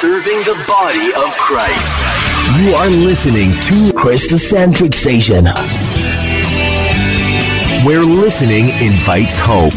serving the body of Christ. You are listening to Christocentric Station, where listening invites hope.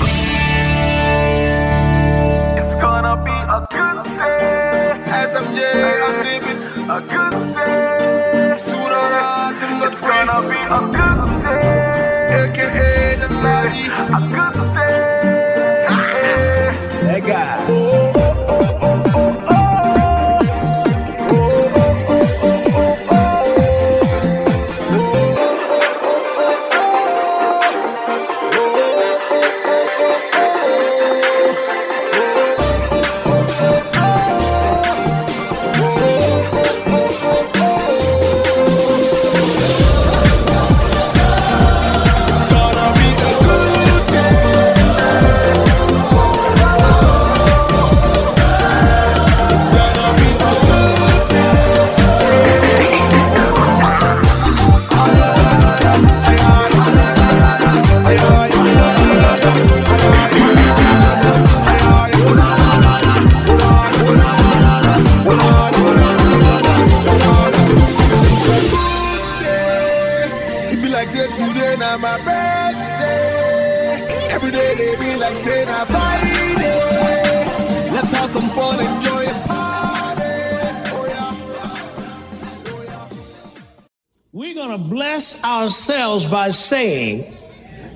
Ourselves by saying,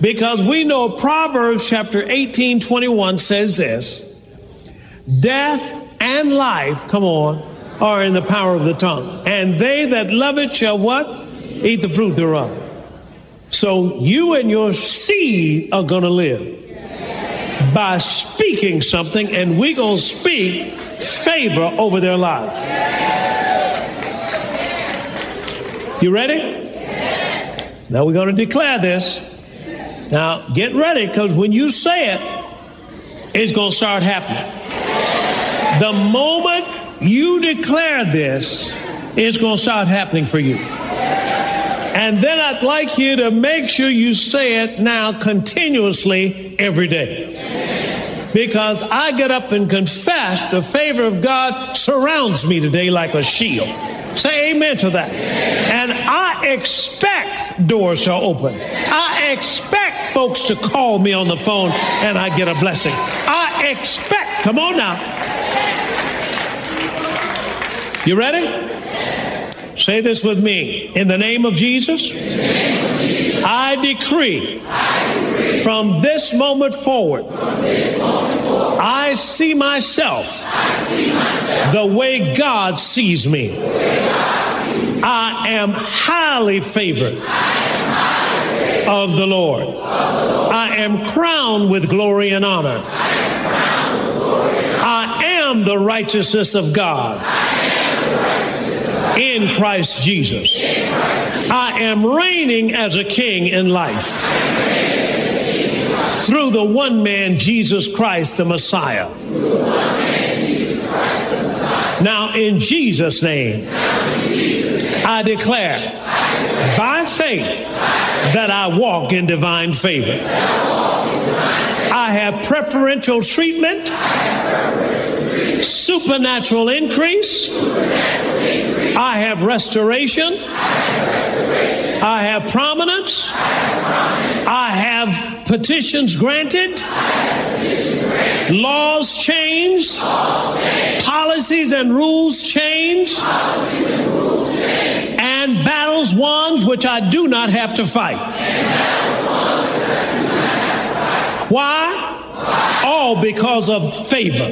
because we know Proverbs chapter 18, 21 says this Death and life, come on, are in the power of the tongue. And they that love it shall what? Eat the fruit thereof. So you and your seed are going to live by speaking something, and we're going to speak favor over their lives. You ready? Now we're going to declare this. Now get ready because when you say it, it's going to start happening. The moment you declare this, it's going to start happening for you. And then I'd like you to make sure you say it now continuously every day. Because I get up and confess the favor of God surrounds me today like a shield. Say amen to that. And I expect doors to open. I expect folks to call me on the phone and I get a blessing. I expect, come on now. You ready? Say this with me. In the name of Jesus, I decree from this moment forward, I see myself the way God sees me. I am highly favored of the Lord. I am crowned with glory and honor. I am the righteousness of God in Christ Jesus. I am reigning as a king in life through the one man, Jesus Christ, the Messiah. Now, in Jesus' name, I declare by faith that I walk in divine favor. I have preferential treatment, supernatural increase. I have restoration. I have prominence. I have petitions granted. Laws changed. Policies and rules changed. And battles won which I do not have to fight. Why? All because of favor.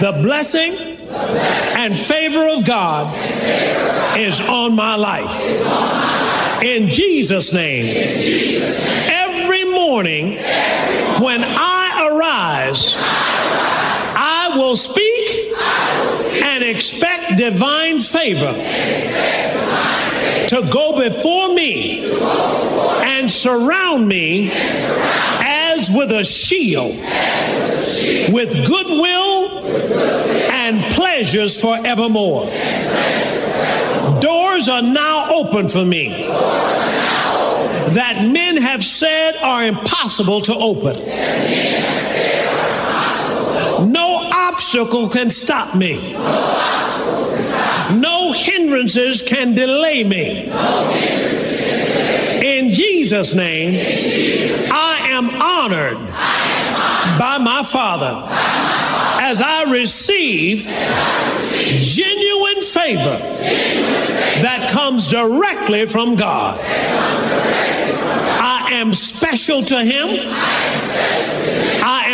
The blessing and favor of God is on my life. In Jesus' name. Every morning when I arise, I will speak and expect divine favor to go before me and surround me as with a shield with goodwill and pleasures forevermore. Doors are now open for me that men have said are impossible to open. Obstacle can stop me. No hindrances can delay me. In Jesus' name, I am honored by my Father as I receive genuine favor that comes directly from God. I am special to Him.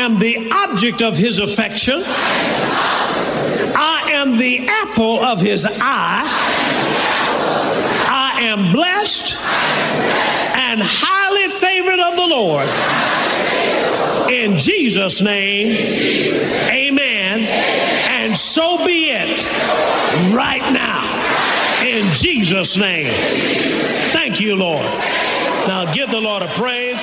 Am the object of His affection. I am the apple of His eye. I am blessed and highly favored of the Lord. In Jesus' name, amen. And so be it right now. In Jesus' name. Thank you, Lord. Now give the Lord a praise.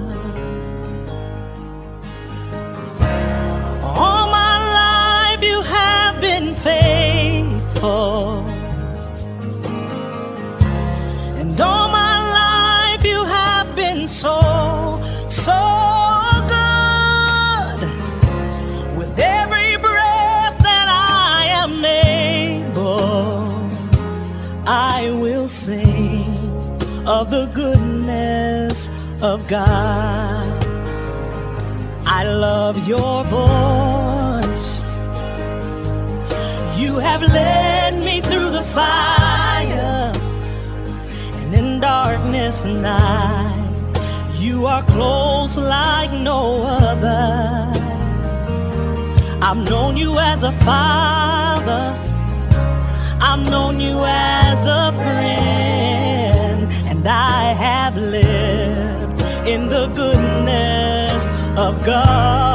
Been faithful. And all my life you have been so, so good. With every breath that I am able, I will sing of the goodness of God. I love your voice. You have led me through the fire and in darkness night. You are close like no other. I've known you as a father. I've known you as a friend, and I have lived in the goodness of God.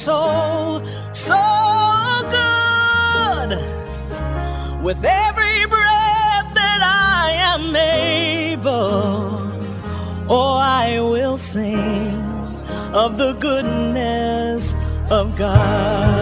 So, so good. With every breath that I am able, oh, I will sing of the goodness of God.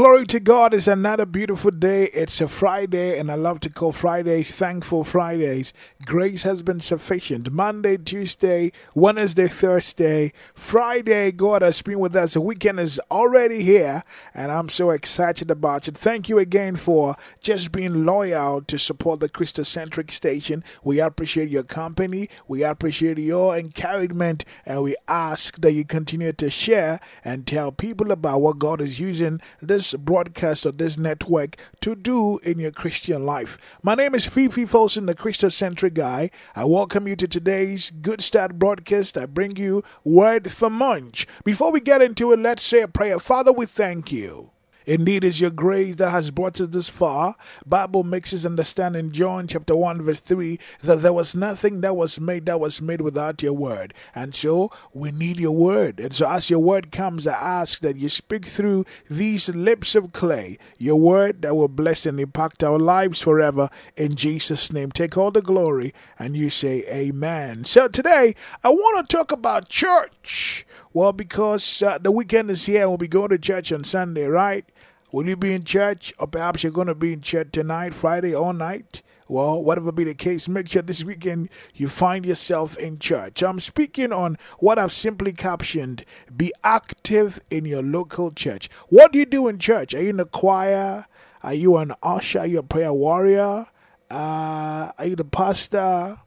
Glory to God. It's another beautiful day. It's a Friday, and I love to call Fridays thankful Fridays. Grace has been sufficient. Monday, Tuesday, Wednesday, Thursday, Friday, God has been with us. The weekend is already here, and I'm so excited about it. Thank you again for just being loyal to support the Christocentric station. We appreciate your company, we appreciate your encouragement, and we ask that you continue to share and tell people about what God is using this broadcast or this network to do in your Christian life. My name is Fifi Folsom, the Christocentric guy. I welcome you to today's Good Start broadcast. I bring you Word for Munch. Before we get into it, let's say a prayer. Father, we thank you. Indeed, it's your grace that has brought us this far. Bible makes us understand in John chapter 1 verse 3 that there was nothing that was made that was made without your word. And so we need your word. And so as your word comes, I ask that you speak through these lips of clay, your word that will bless and impact our lives forever. In Jesus' name, take all the glory and you say amen. So today, I want to talk about church. Well, because uh, the weekend is here, we'll be going to church on Sunday, right? Will you be in church? Or perhaps you're going to be in church tonight, Friday, all night? Well, whatever be the case, make sure this weekend you find yourself in church. I'm speaking on what I've simply captioned be active in your local church. What do you do in church? Are you in the choir? Are you an usher? Are you a prayer warrior? Uh, are you the pastor?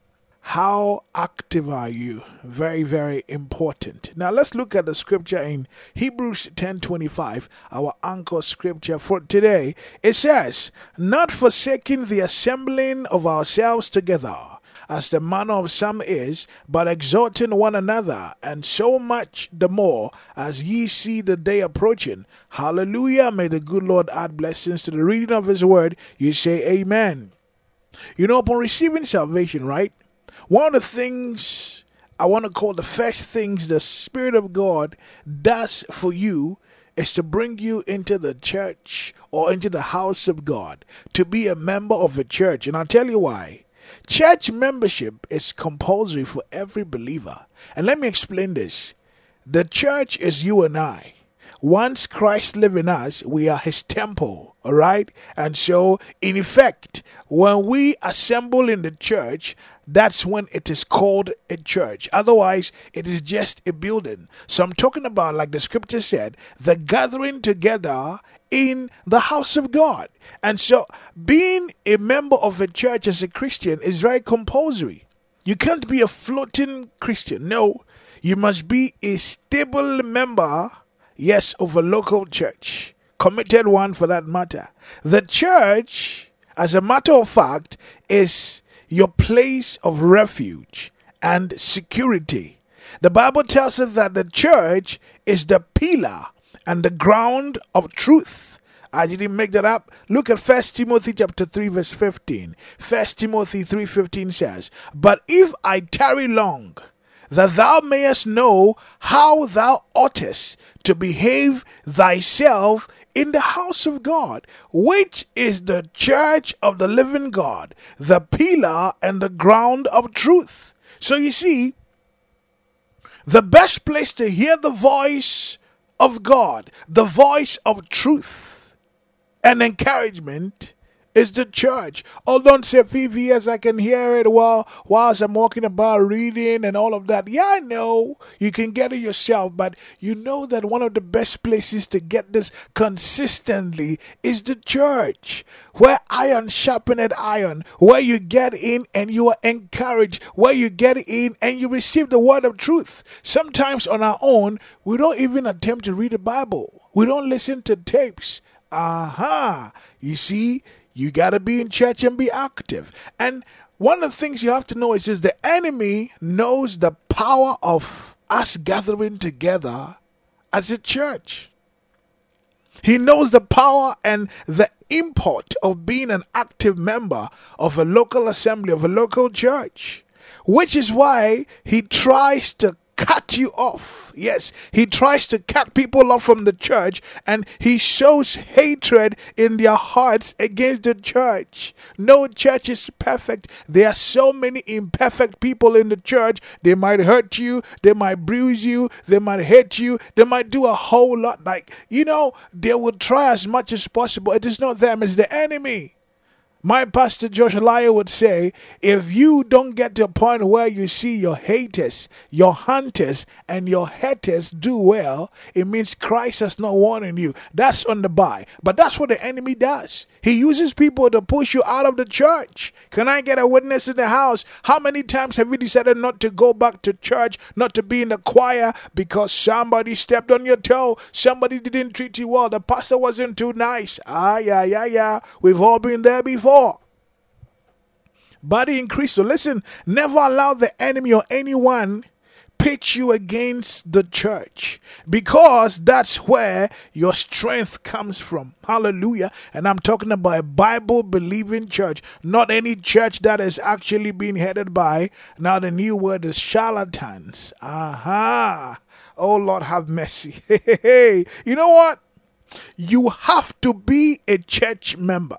How active are you? Very, very important. Now let's look at the scripture in Hebrews 10:25, our anchor scripture for today. It says, "Not forsaking the assembling of ourselves together." As the manner of some is, but exhorting one another, and so much the more as ye see the day approaching. Hallelujah. May the good Lord add blessings to the reading of his word. You say, Amen. You know, upon receiving salvation, right? One of the things I want to call the first things the Spirit of God does for you is to bring you into the church or into the house of God to be a member of a church. And I'll tell you why. Church membership is compulsory for every believer. And let me explain this the church is you and I. Once Christ lives in us, we are his temple, all right? And so, in effect, when we assemble in the church, that's when it is called a church. Otherwise, it is just a building. So I'm talking about, like the scripture said, the gathering together in the house of God. And so being a member of a church as a Christian is very compulsory. You can't be a floating Christian. No, you must be a stable member, yes, of a local church. Committed one for that matter. The church, as a matter of fact, is your place of refuge and security. The Bible tells us that the church is the pillar and the ground of truth. I didn't make that up. Look at 1 Timothy chapter 3 verse 15. 1 Timothy 3:15 says, "But if I tarry long, that thou mayest know how thou oughtest to behave thyself in the house of God, which is the church of the living God, the pillar and the ground of truth. So you see, the best place to hear the voice of God, the voice of truth and encouragement is the church. Oh, don't say VVS, I can hear it while whilst I'm walking about reading and all of that. Yeah, I know you can get it yourself, but you know that one of the best places to get this consistently is the church, where iron sharpened iron, where you get in and you are encouraged, where you get in and you receive the word of truth. Sometimes on our own, we don't even attempt to read the Bible. We don't listen to tapes. Aha! Uh-huh. You see, you got to be in church and be active. And one of the things you have to know is just the enemy knows the power of us gathering together as a church. He knows the power and the import of being an active member of a local assembly, of a local church, which is why he tries to cut you off. Yes, he tries to cut people off from the church and he shows hatred in their hearts against the church. No church is perfect. There are so many imperfect people in the church. They might hurt you, they might bruise you, they might hate you, they might do a whole lot. Like, you know, they will try as much as possible. It is not them, it's the enemy. My pastor Josh Lyle would say, if you don't get to a point where you see your haters, your hunters, and your haters do well, it means Christ has not warning you. That's on the buy. But that's what the enemy does. He uses people to push you out of the church. Can I get a witness in the house? How many times have you decided not to go back to church, not to be in the choir because somebody stepped on your toe, somebody didn't treat you well, the pastor wasn't too nice? Ah, yeah, yeah, yeah. We've all been there before body in. So listen, never allow the enemy or anyone pitch you against the church because that's where your strength comes from. Hallelujah. And I'm talking about a Bible believing church, not any church that is actually being headed by. Now, the new word is charlatans. Aha. Oh, Lord, have mercy. Hey, you know what? You have to be a church member.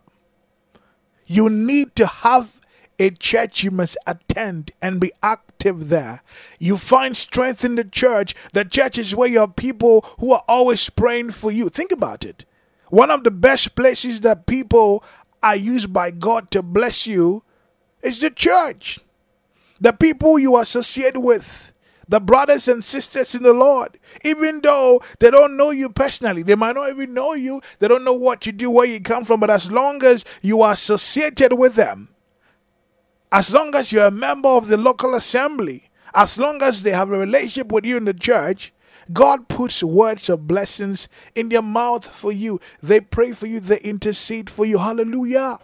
You need to have a church you must attend and be active there. You find strength in the church. The church is where you have people who are always praying for you. Think about it. One of the best places that people are used by God to bless you is the church. The people you associate with, the brothers and sisters in the Lord, even though they don't know you personally, they might not even know you, they don't know what you do, where you come from, but as long as you are associated with them, as long as you're a member of the local assembly, as long as they have a relationship with you in the church, God puts words of blessings in their mouth for you. They pray for you, they intercede for you. Hallelujah.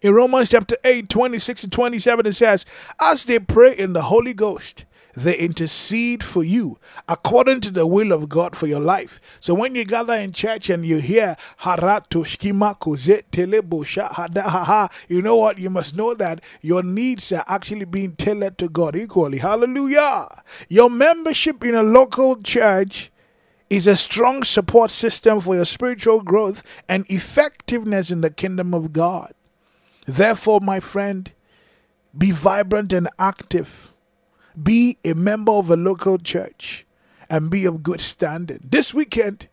In Romans chapter 8, 26 to 27, it says, As they pray in the Holy Ghost, they intercede for you according to the will of God for your life. So when you gather in church and you hear harato shkima koze telebosha hada you know what? You must know that your needs are actually being tailored to God equally. Hallelujah. Your membership in a local church is a strong support system for your spiritual growth and effectiveness in the kingdom of God. Therefore, my friend, be vibrant and active. Be a member of a local church and be of good standing. This weekend,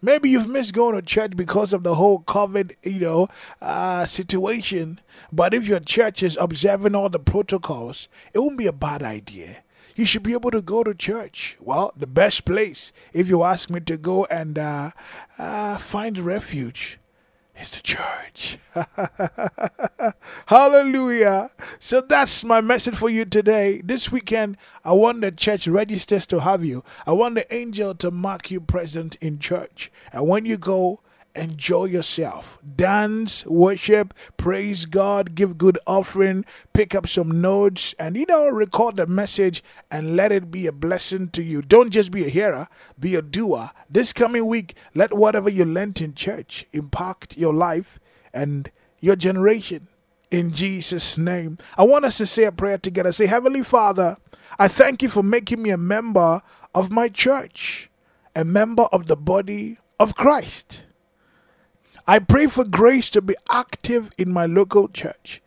maybe you've missed going to church because of the whole COVID, you know, uh, situation. But if your church is observing all the protocols, it won't be a bad idea. You should be able to go to church. Well, the best place, if you ask me to go and uh, uh, find refuge, is the church. Hallelujah. So that's my message for you today. This weekend, I want the church registers to have you. I want the angel to mark you present in church. And when you go, enjoy yourself. Dance, worship, praise God, give good offering, pick up some notes, and you know, record the message and let it be a blessing to you. Don't just be a hearer, be a doer. This coming week, let whatever you learned in church impact your life and your generation. In Jesus' name. I want us to say a prayer together. Say, Heavenly Father, I thank you for making me a member of my church, a member of the body of Christ. I pray for grace to be active in my local church,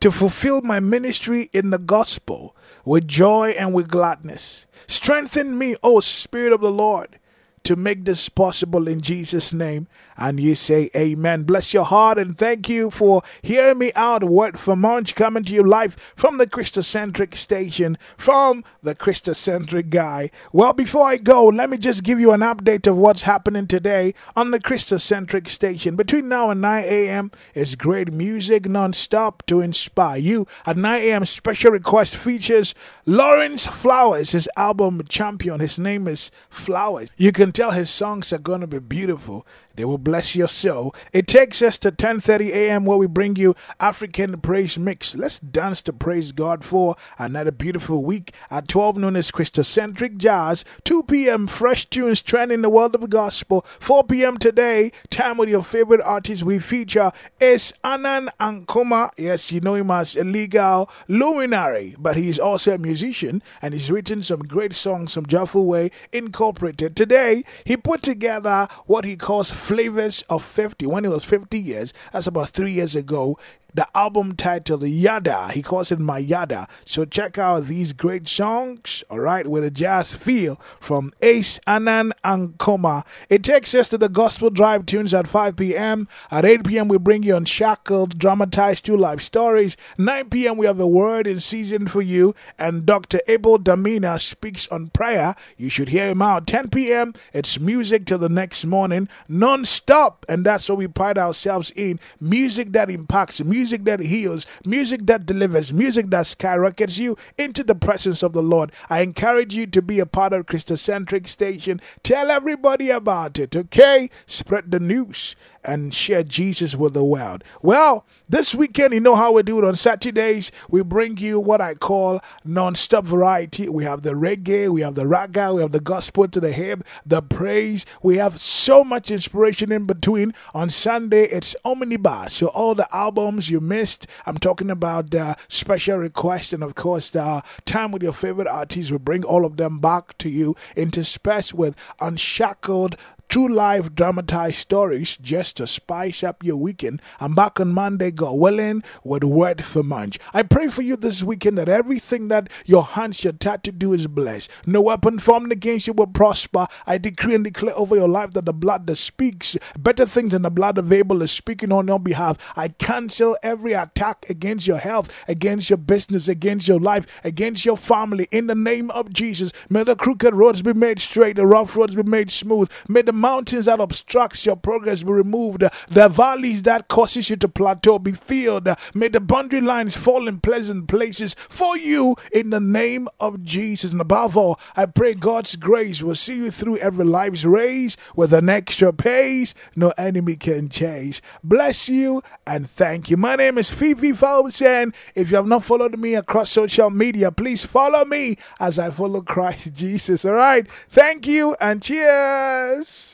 to fulfill my ministry in the gospel with joy and with gladness. Strengthen me, O Spirit of the Lord, to make this possible in Jesus' name. And you say, Amen. Bless your heart and thank you for hearing me out. Word for Munch coming to you live from the Christocentric station, from the Christocentric guy. Well, before I go, let me just give you an update of what's happening today on the Christocentric station. Between now and 9 a.m. is great music non-stop to inspire you. At 9 a.m., special request features Lawrence Flowers, his album Champion. His name is Flowers. You can tell his songs are going to be beautiful. They will bless your soul. It takes us to 10:30 a.m. where we bring you African praise mix. Let's dance to praise God for another beautiful week. At 12 noon is Christocentric Jazz. 2 p.m. fresh tunes trending the world of gospel. 4 p.m. today, time with your favorite artist we feature is Anan Ankomah. Yes, you know him as a legal luminary, but he's also a musician and he's written some great songs from Jaffa Way Incorporated. Today, he put together what he calls flavors of 50 when he was 50 years. That's about three years ago. The album titled Yada, he calls it My Yada. So check out these great songs, all right, with a jazz feel from Ace Anan Ankomah. It takes us to the Gospel Drive tunes at 5 p.m. At 8 p.m., we bring you Unshackled, dramatized two life stories. 9 p.m., we have a word in season for you, and Dr. Abel Damina speaks on prayer. You should hear him out. 10 p.m., it's music till the next morning, non stop, and that's what we pride ourselves in music that impacts, music that heals, music that delivers, music that skyrockets you into the presence of the Lord. I encourage you to be a part of Christocentric Station. Tell everybody about it, okay? Spread the news and share Jesus with the world. Well, this weekend, you know how we do it on Saturdays. We bring you what I call non-stop variety. We have the reggae, we have the raga, we have the gospel to the hymn, the praise. We have so much inspiration in between. On Sunday, it's omnibus. So all the albums you missed, I'm talking about the special request and of course the time with your favorite artists. We bring all of them back to you interspersed with unshackled true life dramatized stories just to spice up your weekend. I'm back on Monday, God willing, with word for munch. I pray for you this weekend that everything that your hands shall touch to do is blessed. No weapon formed against you will prosper. I decree and declare over your life that the blood that speaks better things than the blood of Abel is speaking on your behalf. I cancel every attack against your health, against your business, against your life, against your family. In the name of Jesus, may the crooked roads be made straight, the rough roads be made smooth. May the mountains that obstructs your progress be removed. The valleys that causes you to plateau be filled. May the boundary lines fall in pleasant places for you in the name of Jesus. And above all, I pray God's grace will see you through every life's race with an extra pace no enemy can chase. Bless you and thank you. My name is Fifi Falsen. If you have not followed me across social media, please follow me as I follow Christ Jesus. All right. Thank you and cheers.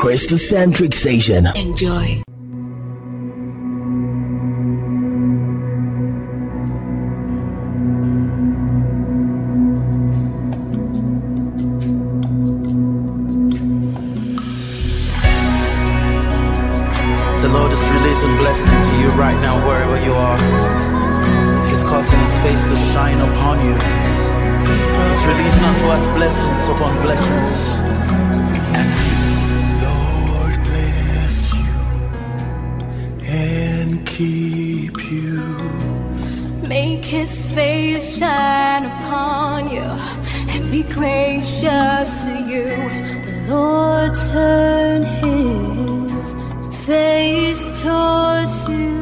Christocentric Station. Enjoy. The Lord is releasing blessing to you right now, wherever you are. He's causing His face to shine upon you. He's releasing unto us blessings upon blessings. Keep you. Make his face shine upon you and be gracious to you. The Lord turn his face towards you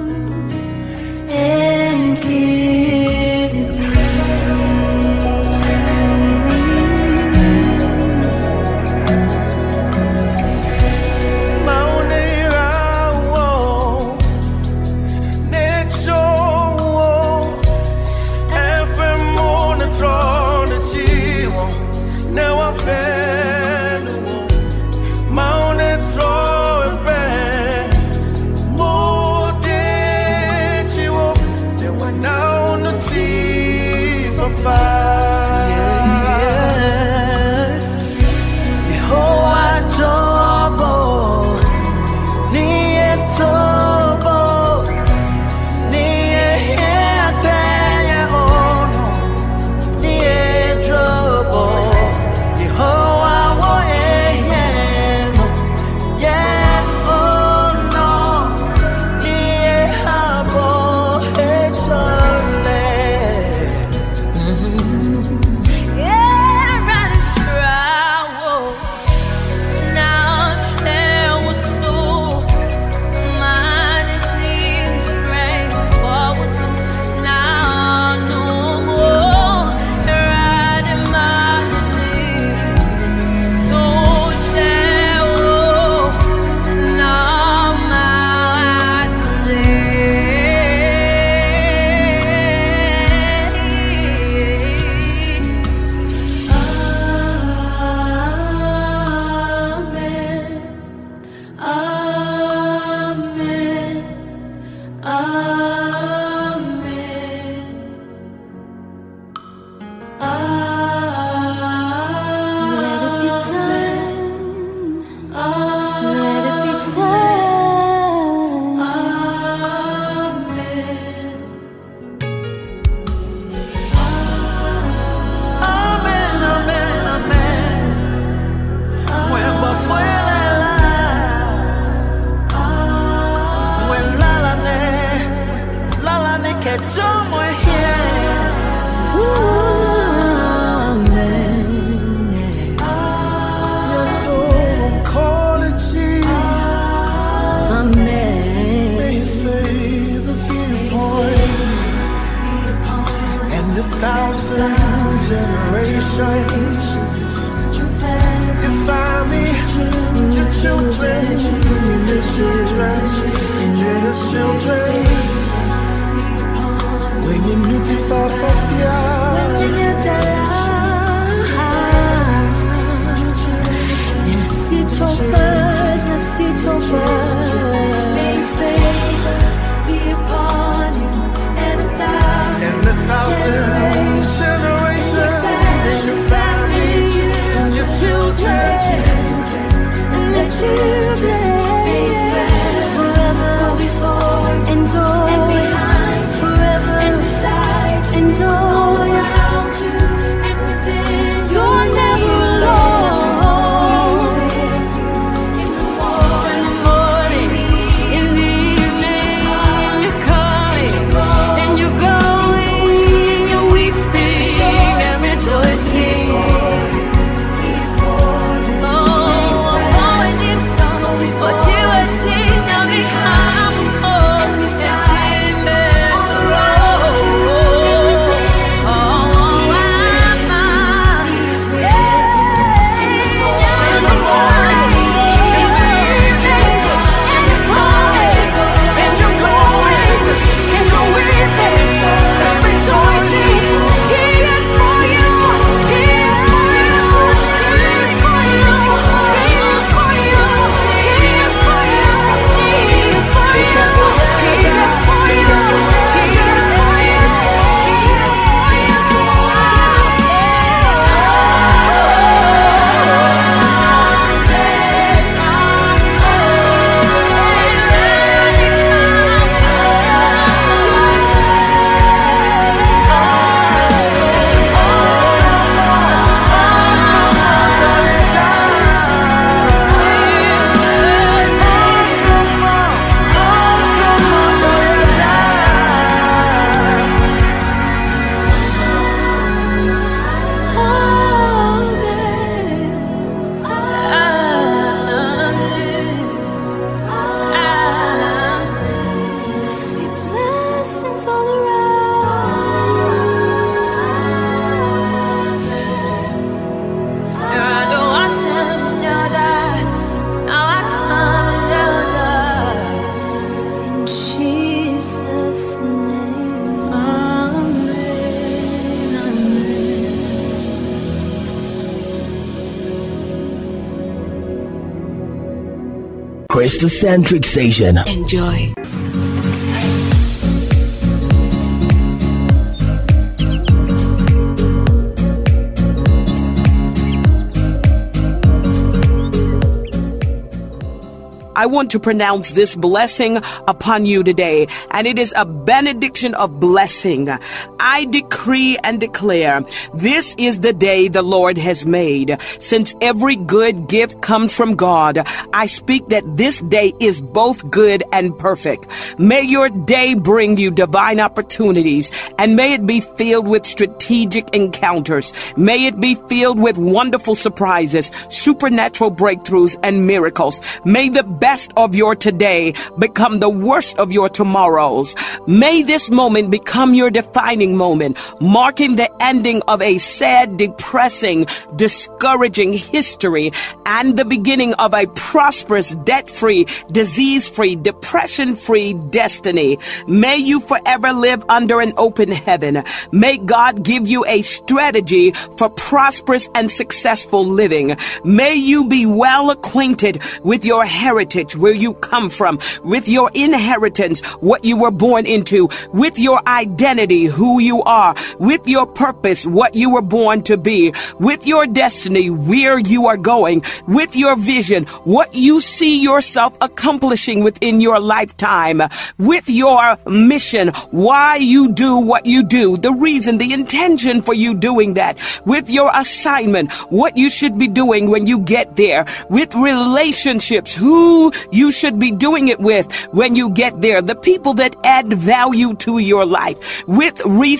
Christocentric Station. Enjoy. I want to pronounce this blessing upon you today, and it is a benediction of blessing. I decree and declare this is the day the Lord has made. Since every good gift comes from God, I speak that this day is both good and perfect. May your day bring you divine opportunities, and may it be filled with strategic encounters. May it be filled with wonderful surprises, supernatural breakthroughs, and miracles. May the best of your today become the worst of your tomorrows. May this moment become your defining moment, marking the ending of a sad, depressing, discouraging history and the beginning of a prosperous, debt free, disease free, depression free destiny. May you forever live under an open heaven. May God give you a strategy for prosperous and successful living. May you be well acquainted with your heritage, where you come from, with your inheritance, what you were born into, with your identity, who you are, with your purpose, what you were born to be, with your destiny, where you are going, with your vision, what you see yourself accomplishing within your lifetime, with your mission, why you do what you do, the reason, the intention for you doing that, with your assignment, what you should be doing when you get there, with relationships, who who you should be doing it with when you get there. The people that add value to your life with resources,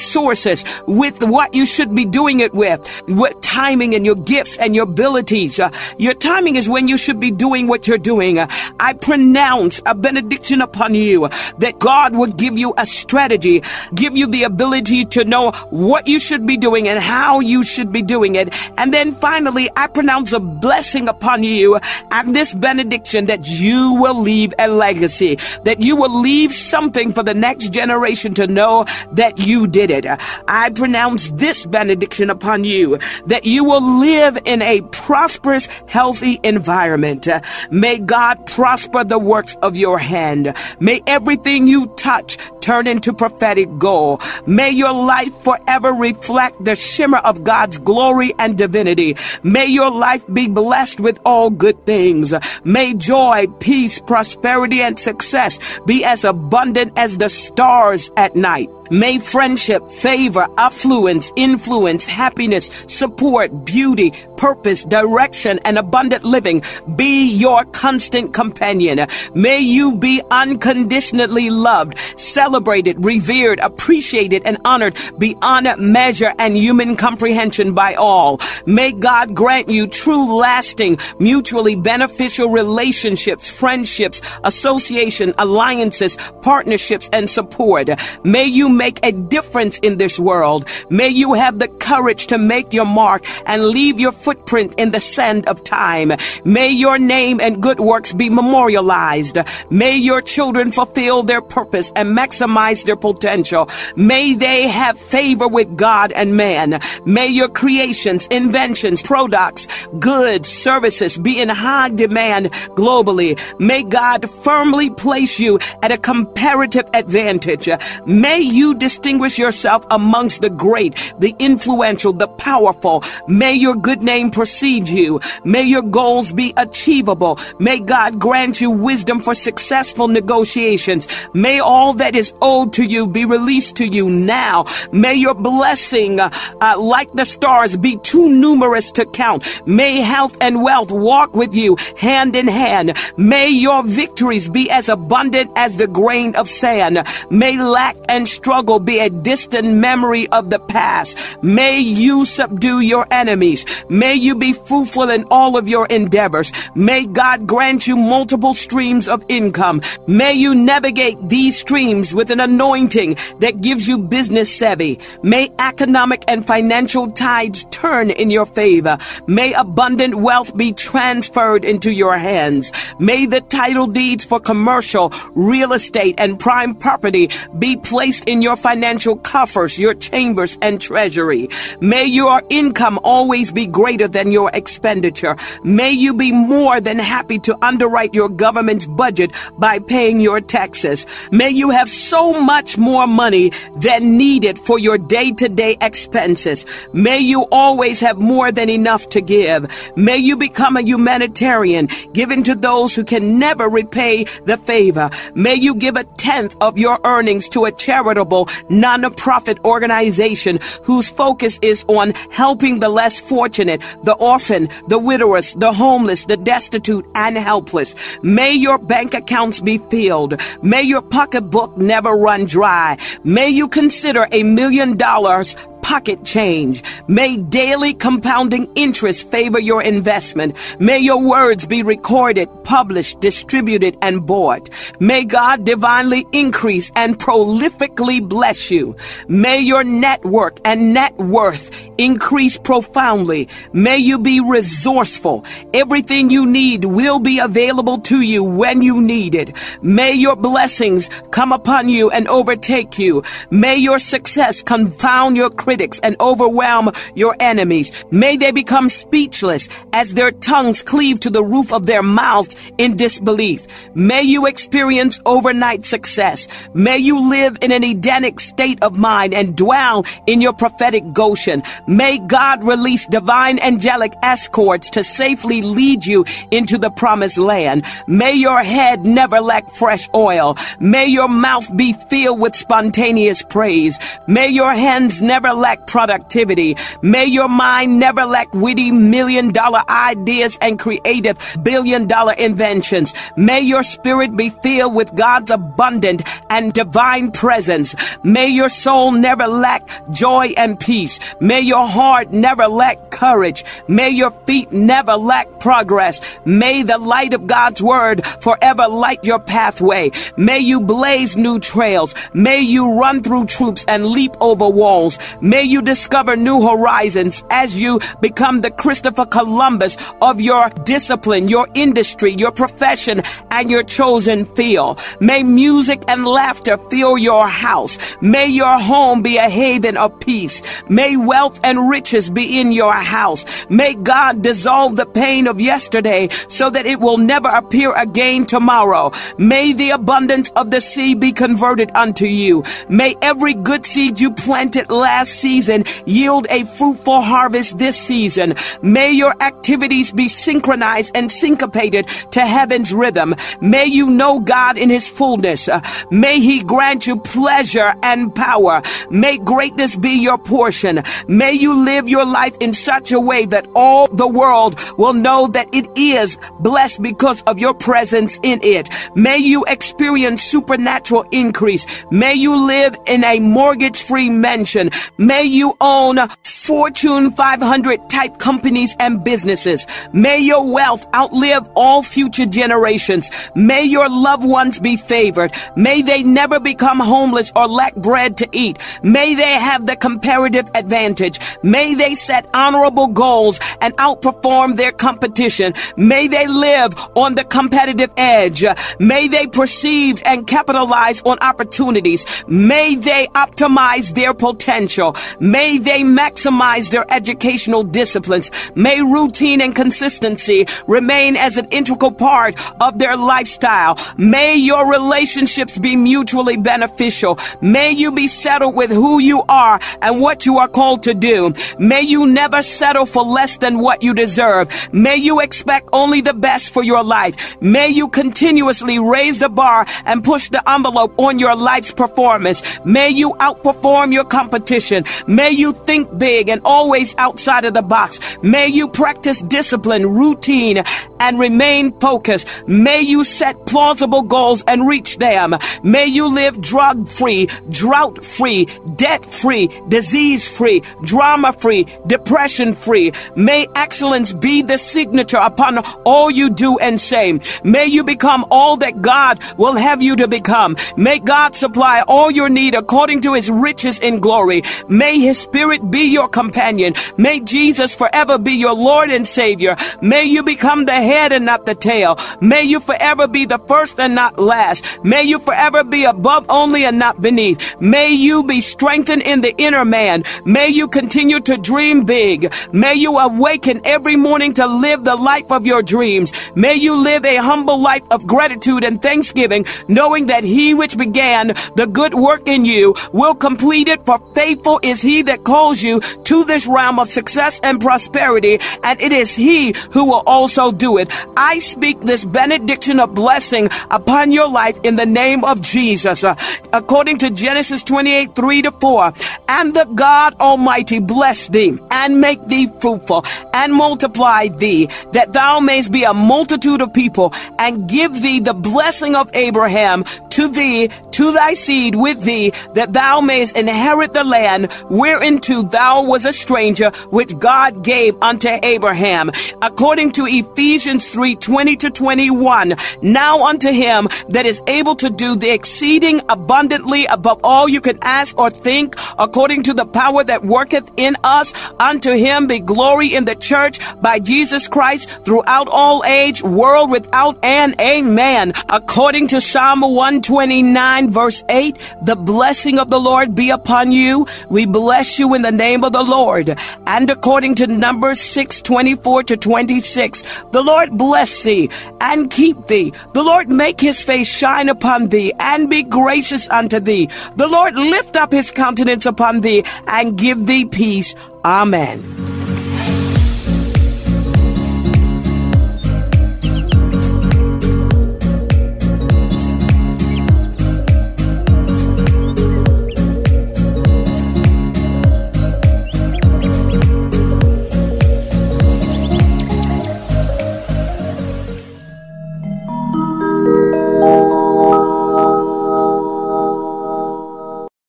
with what you should be doing it with, with timing and your gifts and your abilities. Uh, your timing is when you should be doing what you're doing. Uh, I pronounce a benediction upon you that God will give you a strategy, give you the ability to know what you should be doing and how you should be doing it. And then finally, I pronounce a blessing upon you and this benediction that you will leave a legacy, that you will leave something for the next generation to know that you did it. I pronounce this benediction upon you that you will live in a prosperous, healthy environment. May God prosper the works of your hand. May everything you touch turn into prophetic gold. May your life forever reflect the shimmer of God's glory and divinity. May your life be blessed with all good things. May joy, peace, prosperity, and success be as abundant as the stars at night. May friendship, favor, affluence, influence, happiness, support, beauty, purpose, direction, and abundant living be your constant companion. May you be unconditionally loved, celebrated, revered, appreciated, and honored beyond measure and human comprehension by all. May God grant you true, lasting, mutually beneficial relationships, friendships, association, alliances, partnerships, and support. May you make a difference in this world. May you have the courage to make your mark and leave your footprint in the sand of time. May your name and good works be memorialized. May your children fulfill their purpose and maximize their potential. May they have favor with God and man. May your creations, inventions, products, goods, services be in high demand globally. May God firmly place you at a comparative advantage. May you distinguish yourself amongst the great, the influential, the powerful. May your good name precede you. May your goals be achievable. May God grant you wisdom for successful negotiations. May all that is owed to you be released to you now. May your blessing, uh, uh, like the stars, be too numerous to count. May health and wealth walk with you hand in hand. May your victories be as abundant as the grain of sand. May lack and struggle be a distant memory of the past. May you subdue your enemies. May you be fruitful in all of your endeavors. May God grant you multiple streams of income. May you navigate these streams with an anointing that gives you business savvy. May economic and financial tides turn in your favor. May abundant wealth be transferred into your hands. May the title deeds for commercial, real estate, and prime property be placed in your financial coffers, your chambers, and treasury. May your income always be greater than your expenditure. May you be more than happy to underwrite your government's budget by paying your taxes. May you have so much more money than needed for your day to day expenses. May you always have more than enough to give. May you become a humanitarian, giving to those who can never repay the favor. May you give a tenth of your earnings to a charitable, non-profit organization whose focus is on helping the less fortunate, the orphan, the widowers, the homeless, the destitute, and helpless. May your bank accounts be filled. May your pocketbook never run dry. May you consider a million dollars pocket change. May daily compounding interest favor your investment. May your words be recorded, published, distributed, and bought. May God divinely increase and prolifically bless you. May your network and net worth increase profoundly. May you be resourceful. Everything you need will be available to you when you need it. May your blessings come upon you and overtake you. May your success confound your critics and overwhelm your enemies. May they become speechless as their tongues cleave to the roof of their mouths in disbelief. May you experience overnight success. May you live in an Edenic state of mind and dwell in your prophetic Goshen. May God release divine angelic escorts to safely lead you into the promised land. May your head never lack fresh oil. May your mouth be filled with spontaneous praise. May your hands never lack lack productivity. May your mind never lack witty million dollar ideas and creative billion dollar inventions. May your spirit be filled with God's abundant and divine presence. May your soul never lack joy and peace. May your heart never lack courage. May your feet never lack progress. May the light of God's word forever light your pathway. May you blaze new trails. May you run through troops and leap over walls. May you discover new horizons as you become the Christopher Columbus of your discipline, your industry, your profession, and your chosen field. May music and laughter fill your house. May your home be a haven of peace. May wealth and riches be in your house. May God dissolve the pain of yesterday so that it will never appear again tomorrow. May the abundance of the sea be converted unto you. May every good seed you planted last season yield a fruitful harvest this season. May your activities be synchronized and syncopated to heaven's rhythm. May you know God in his fullness. May he grant you pleasure and power. May greatness be your portion. May you live your life in such a way that all the world will know that it is blessed because of your presence in it. May you experience supernatural increase. May you live in a mortgage free mansion. May you own Fortune 500 type companies and businesses. May your wealth outlive all future generations. May your loved ones be favored. May they never become homeless or lack bread to eat. May they have the comparative advantage. May they set honorable goals and outperform their competition. May they live on the competitive edge. May they perceive and capitalize on opportunities. May they optimize their potential. May they maximize their educational disciplines. May routine and consistency remain as an integral part of their lifestyle. May your relationships be mutually beneficial. May you be settled with who you are and what you are called to do. May you never settle for less than what you deserve. May you expect only the best for your life. May you continuously raise the bar and push the envelope on your life's performance. May you outperform your competition. May you think big and always outside of the box. May you practice discipline, routine, and remain focused. May you set plausible goals and reach them. May you live drug free, drought free, debt free, disease free, drama free, depression free. May excellence be the signature upon all you do and say. May you become all that God will have you to become. May God supply all your need according to his riches in glory. May his spirit be your companion. May Jesus forever be your Lord and Savior. May you become the head and not the tail. May you forever be the first and not last. May you forever be above only and not beneath. May you be strengthened in the inner man. May you continue to dream big. May you awaken every morning to live the life of your dreams. May you live a humble life of gratitude and thanksgiving, knowing that he which began the good work in you will complete it, for faithful is he that calls you to this realm of success and prosperity, and it is he who will also do it. I speak this benediction of blessing upon your life in the name of Jesus. Uh, according to Genesis 28 3 to 4, and the God Almighty bless thee and make thee fruitful and multiply thee, that thou mayst be a multitude of people, and give thee the blessing of Abraham to thee, to thy seed with thee, that thou mayest inherit the land whereinto thou was a stranger, which God gave unto Abraham. According to Ephesians 3 20 to 21, now unto him that is able to do the exceeding abundantly above all you can ask or think, according to the power that worketh in us, unto him be glory in the church by Jesus Christ throughout all age, world without end. Amen. According to Psalm 129, verse 8, the blessing of the Lord be upon you. We bless you in the name of the Lord. And according to Numbers 6 24 to 26, the Lord bless thee and keep thee. The Lord make his face shine upon thee and be gracious unto thee. The Lord lift up his countenance upon thee and give thee peace. Amen.